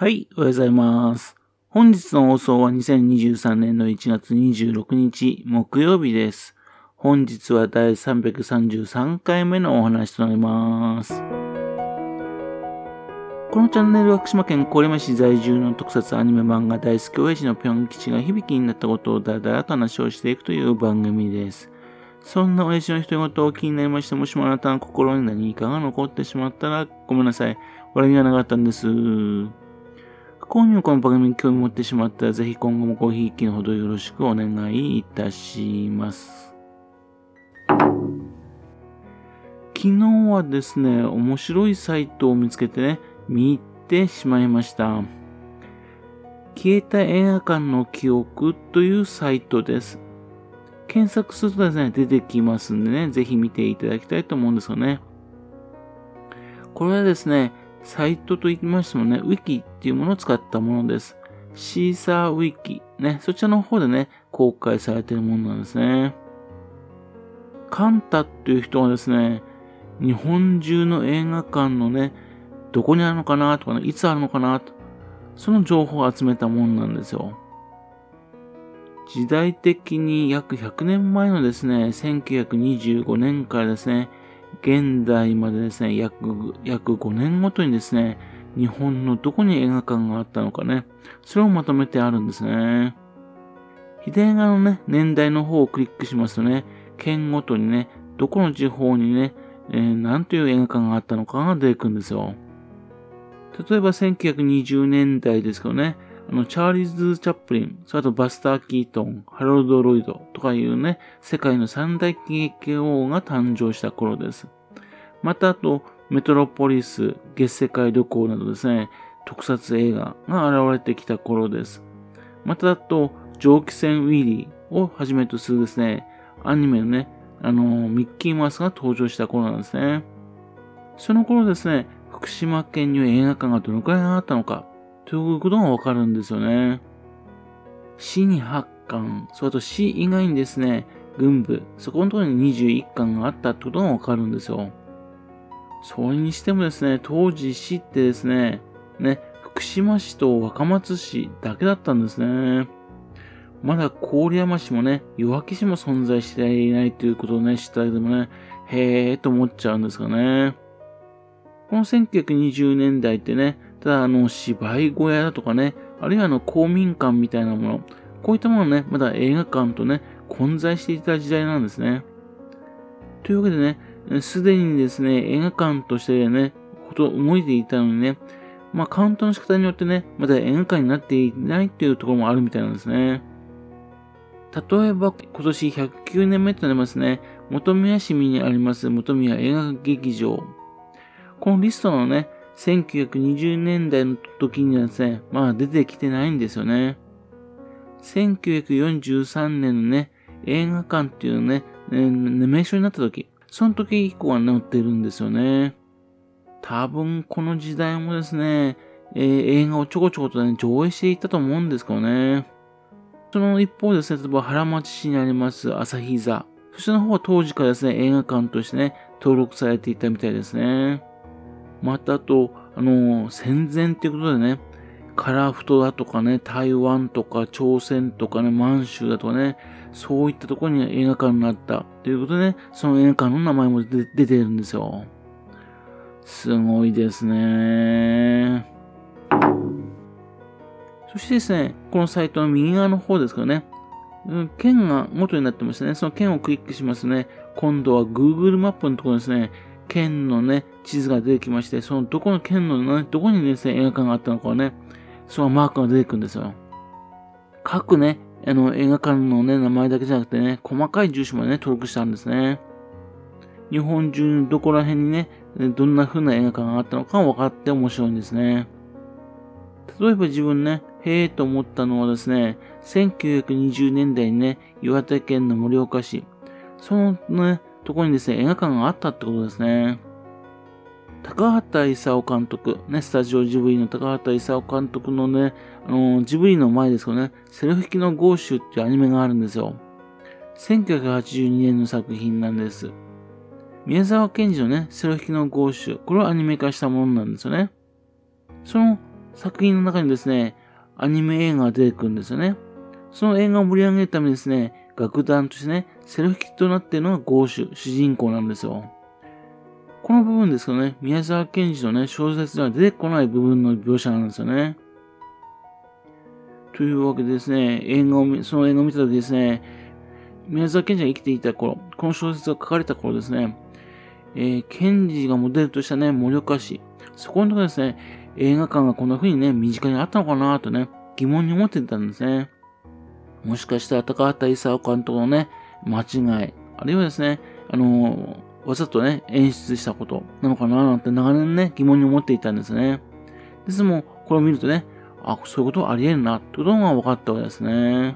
はい、おはようございます。本日の放送は2023年の1月26日木曜日です。本日は第333回目のお話となります。このチャンネルは福島県郡山市在住の特撮アニメ漫画大好き親父のぴょん吉が響きになったことをだらだらと話をしていくという番組です。そんな親父の独り言を気になりまして、もしもあなたの心に何かが残ってしまったらごめんなさい。悪気がなかったんです。不幸にもこの番組に興味持ってしまったら、ぜひ今後もごひいきのほどよろしくお願いいたします。昨日はですね、面白いサイトを見つけてね、見入ってしまいました。消えた映画館の記憶というサイトです。検索するとですね、出てきますんでね、ぜひ見ていただきたいと思うんですよね。これはですね、サイトと言いましてもね、ウィキっていうものを使ったものです。シーサーウィキ。ね、そちらの方でね、公開されているものなんですね。カンタっていう人はですね、日本中の映画館のね、どこにあるのかなとかね、いつあるのかなと、その情報を集めたものなんですよ。時代的に約100年前のですね、1925年からですね、現代までですね、約、約5年ごとにですね、日本のどこに映画館があったのかね、それをまとめてあるんですね。左側のね、年代の方をクリックしますとね、県ごとにね、どこの地方にね、えー、何という映画館があったのかが出てくるんですよ。例えば1920年代ですけどね、あの、チャーリーズ・チャップリン、それとバスター・キートン、ハロルド・ロイドとかいうね、世界の三大喜劇王が誕生した頃です。またあと、メトロポリス、月世界旅行などですね、特撮映画が現れてきた頃です。またあと、蒸気船ウィリーをはじめとするですね、アニメのね、あのミッキーマウスが登場した頃なんですね。その頃ですね、福島県には映画館がどのくらいあったのか、ということがわかるんですよね。市に8巻、それと市以外にですね、軍部、そこのところに21巻があったってことがわかるんですよ。それにしてもですね、当時市ってですね、ね、福島市と若松市だけだったんですね。まだ郡山市もね、弱木市も存在していないということをね、知っただけでもね、へえーと思っちゃうんですがね。この1920年代ってね、ただあの芝居小屋だとかね、あるいはあの公民館みたいなもの、こういったものね、まだ映画館とね、混在していた時代なんですね。というわけでね、すでにですね、映画館としてね、ほと動いていたのにね、まあカウントの仕方によってね、まだ映画館になっていないっていうところもあるみたいなんですね。例えば、今年109年目となりますね、本宮市民にあります本宮映画劇場。このリストのね、1920年代の時にはですね、まあ出てきてないんですよね。1943年のね、映画館っていうのね、ね名称になった時、その時以降は載ってるんですよね。多分この時代もですね、えー、映画をちょこちょことね、上映していたと思うんですけどね。その一方ですね、例えば原町市にあります朝日座。そちらの方は当時からですね、映画館としてね、登録されていたみたいですね。またあと、あの、戦前っていうことでね、カラフトだとかね、台湾とか朝鮮とかね、満州だとかね、そういったところに映画館になったということでね、その映画館の名前も出てるんですよ。すごいですね。そしてですね、このサイトの右側の方ですけどね、県が元になってましてね、その県をクリックしますね、今度は Google マップのところですね、県のね、地図が出てきまして、そのどこの県のね、どこにですね、映画館があったのかね、そのマークが出てくるんですよ。各ね、あの、映画館のね、名前だけじゃなくてね、細かい住所までね、登録してあるんですね。日本中のどこら辺にね、どんな風な映画館があったのか分かって面白いんですね。例えば自分ね、へえと思ったのはですね、1920年代にね、岩手県の盛岡市、そのね、とこにですね、映画館があったってことですね。高畑勲監督、ね、スタジオジブリの高畑勲監督のね、あのー、ジブリの前ですけどね、セルフ引きのゴーシュっていうアニメがあるんですよ。1982年の作品なんです。宮沢賢治のね、セルフ引きのゴーシュ、これをアニメ化したものなんですよね。その作品の中にですね、アニメ映画が出てくるんですよね。その映画を盛り上げるためにですね、楽団としてね、セルフキットとなっているのがゴーシュ、主人公なんですよ。この部分ですけどね、宮沢賢治のね、小説では出てこない部分の描写なんですよね。というわけでですね、映画を、その映画を見た時ですね、宮沢賢治が生きていた頃、この小説が書かれた頃ですね、えー、賢治がモデルとしたね、盛岡市、そこのところですね、映画館がこんな風にね、身近にあったのかなとね、疑問に思ってたんですね。もしかしたら高畑勲監督のね、間違い、あるいはですね、あのー、わざとね、演出したことなのかななんて長年ね、疑問に思っていたんですね。ですも、これを見るとね、あ、そういうことあり得るな、ってことが分かったわけですね。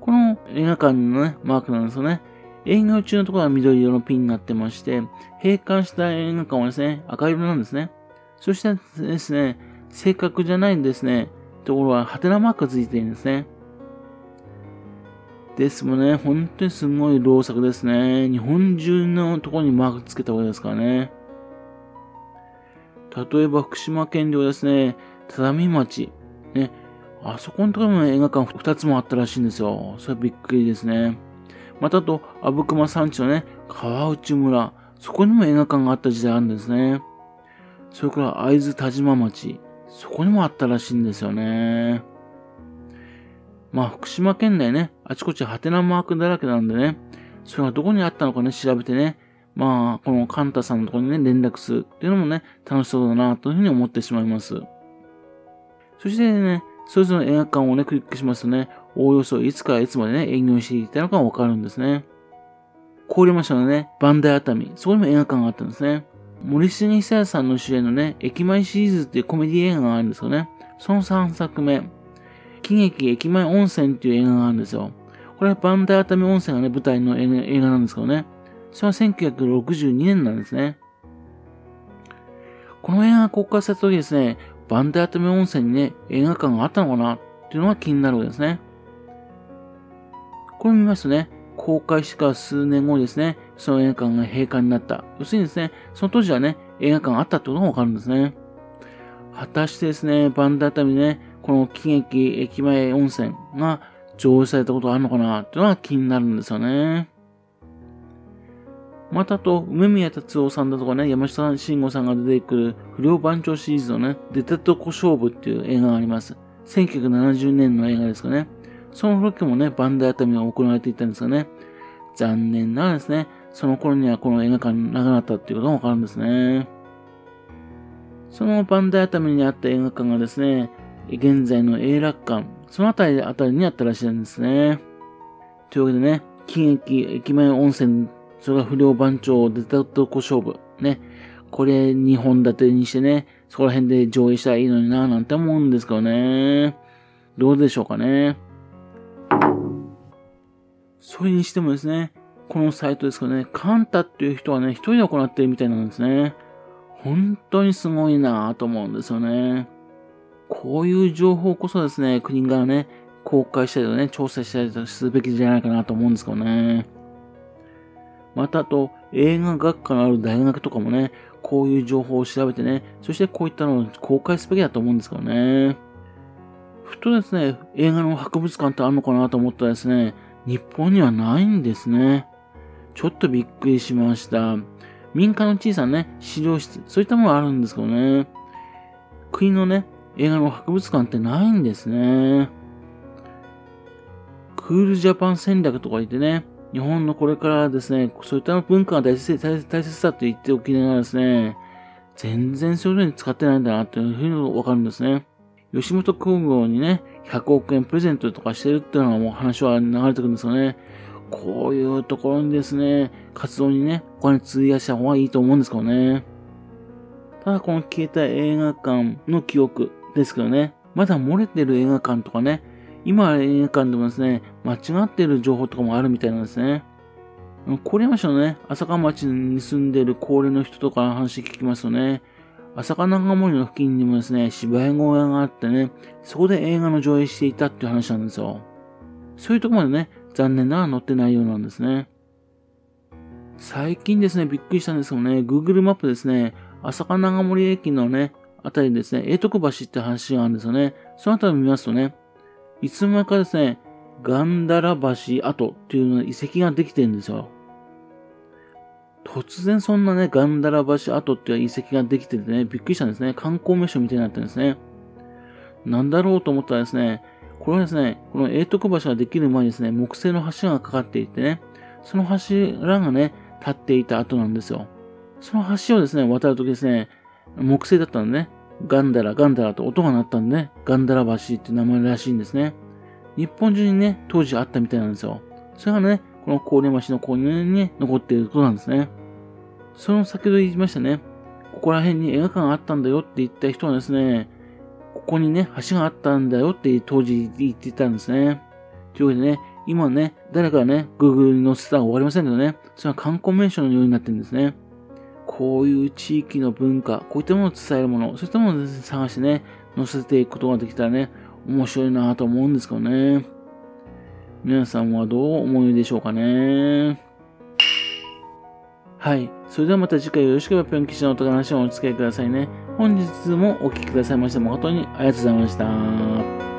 この映画館のね、マークなんですよね。営業中のところは緑色のピンになってまして、閉館した映画館はですね、赤色なんですね。そしてですね、正確じゃないんですね、ところは、ハテナマークがついているんですね。ですもね、本当にすごい老作ですね。日本中のところにマークつけたわけですからね。例えば福島県ではですね、只見町、ね、あそこのところも映画館2つもあったらしいんですよ。それはびっくりですね。またと、阿武隈山地のね、川内村、そこにも映画館があった時代あるんですね。それから会津田島町、そこにもあったらしいんですよね。まあ、福島県内ね、あちこちハテナマークだらけなんでね、それがどこにあったのかね、調べてね、まあ、このカンタさんのところにね、連絡するっていうのもね、楽しそうだな、というふうに思ってしまいます。そしてね、それぞれの映画館をね、クリックしますとね、おおよそいつからいつまでね、営業していたのかわかるんですね。郡山市のね、バンダイ熱海、そこにも映画館があったんですね。森重久彌さんの主演のね、駅前シリーズっていうコメディ映画があるんですよね。その3作目、喜劇駅前温泉っていう映画があるんですよ。これはバンダイ熱海温泉がね、舞台の映画なんですけどね。それは1962年なんですね。この映画が公開された時ですね、バンダイ熱海温泉にね、映画館があったのかなっていうのが気になるわけですね。これ見ますとね、公開してから数年後ですね、その映画館が閉館になった。要するにですね、その当時はね、映画館があったってことがわかるんですね。果たしてですね、バンダータミね、この喜劇駅前温泉が上映されたことがあるのかなっていうのが気になるんですよね。またと、梅宮達夫さんだとかね、山下慎吾さんが出てくる不良番長シリーズのね、出たとこ勝負っていう映画があります。1970年の映画ですかね。その時もね、バンダイ熱海が行われていたんですがね、残念ながらですね、その頃にはこの映画館になくなったっていうことがわかるんですね。そのバンダイ熱海にあった映画館がですね、現在の永楽館、そのあたりあたりにあったらしいんですね。というわけでね、喜劇駅前温泉、それが不良番長出たとこ勝負、ね、これ2本立てにしてね、そこら辺で上映したらいいのになぁなんて思うんですけどね。どうでしょうかね。それにしてもですね、このサイトですけどね、カンタっていう人はね、一人で行ってるみたいなんですね。本当にすごいなぁと思うんですよね。こういう情報こそですね、国がね、公開したりとね、調査したりとするべきじゃないかなと思うんですけどね。またあと、映画学科のある大学とかもね、こういう情報を調べてね、そしてこういったのを公開すべきだと思うんですけどね。ふとですね、映画の博物館ってあるのかなと思ったらですね、日本にはないんですね。ちょっとびっくりしました。民間の小さなね、資料室、そういったものがあるんですけどね。国のね、映画の博物館ってないんですね。クールジャパン戦略とか言ってね、日本のこれからですね、そういった文化が大切大切だって言っておきながらですね、全然そういうのに使ってないんだなっていうふうにわかるんですね。吉本興業にね、100億円プレゼントとかしてるっていうのはもう話は流れてくるんですよね。こういうところにですね、活動にね、お金費やした方がいいと思うんですけどね。ただこの消えた映画館の記憶ですけどね、まだ漏れてる映画館とかね、今映画館でもですね、間違ってる情報とかもあるみたいなんですね。郡山市のね、浅香町に住んでる高齢の人とか話聞きますとね、朝霞長森の付近にもですね、芝居小屋があってね、そこで映画の上映していたっていう話なんですよ。そういうとこまでね、残念ながら載ってないようなんですね。最近ですね、びっくりしたんですけどね、Google マップですね、朝霞長森駅のね、あたりですね、永徳橋って橋があるんですよね。そのあたりを見ますとね、いつの間にかですね、ガンダラ橋跡っていうの遺跡ができてるんですよ。突然そんなね、ガンダラ橋跡っていう遺跡ができててね、びっくりしたんですね。観光名所みたいになってるんですね。なんだろうと思ったらですね、これはですね、この永徳橋ができる前にですね、木製の橋がかかっていてね、その柱がね、立っていた後なんですよ。その橋をですね、渡るときですね、木製だったんでね、ガンダラ、ガンダラと音が鳴ったんでね、ガンダラ橋って名前らしいんですね。日本中にね、当時あったみたいなんですよ。それがね、この郡橋の公園に、残っていることなんですね。その先ほど言いましたね、ここら辺に映画館があったんだよって言った人はですね、ここにね、橋があったんだよって当時言ってたんですね。というわけでね、今ね、誰かね、Google に載せたら終わりませんけどね、それは観光名所のようになってるんですね。こういう地域の文化、こういったものを伝えるもの、そういったものを探してね、載せていくことができたらね、面白いなと思うんですけどね。皆さんはどう思うでしょうかね。はい。それではまた次回よろしければぴょん吉のお話をお付き合いくださいね。本日もお聴きくださいまして誠にありがとうございました。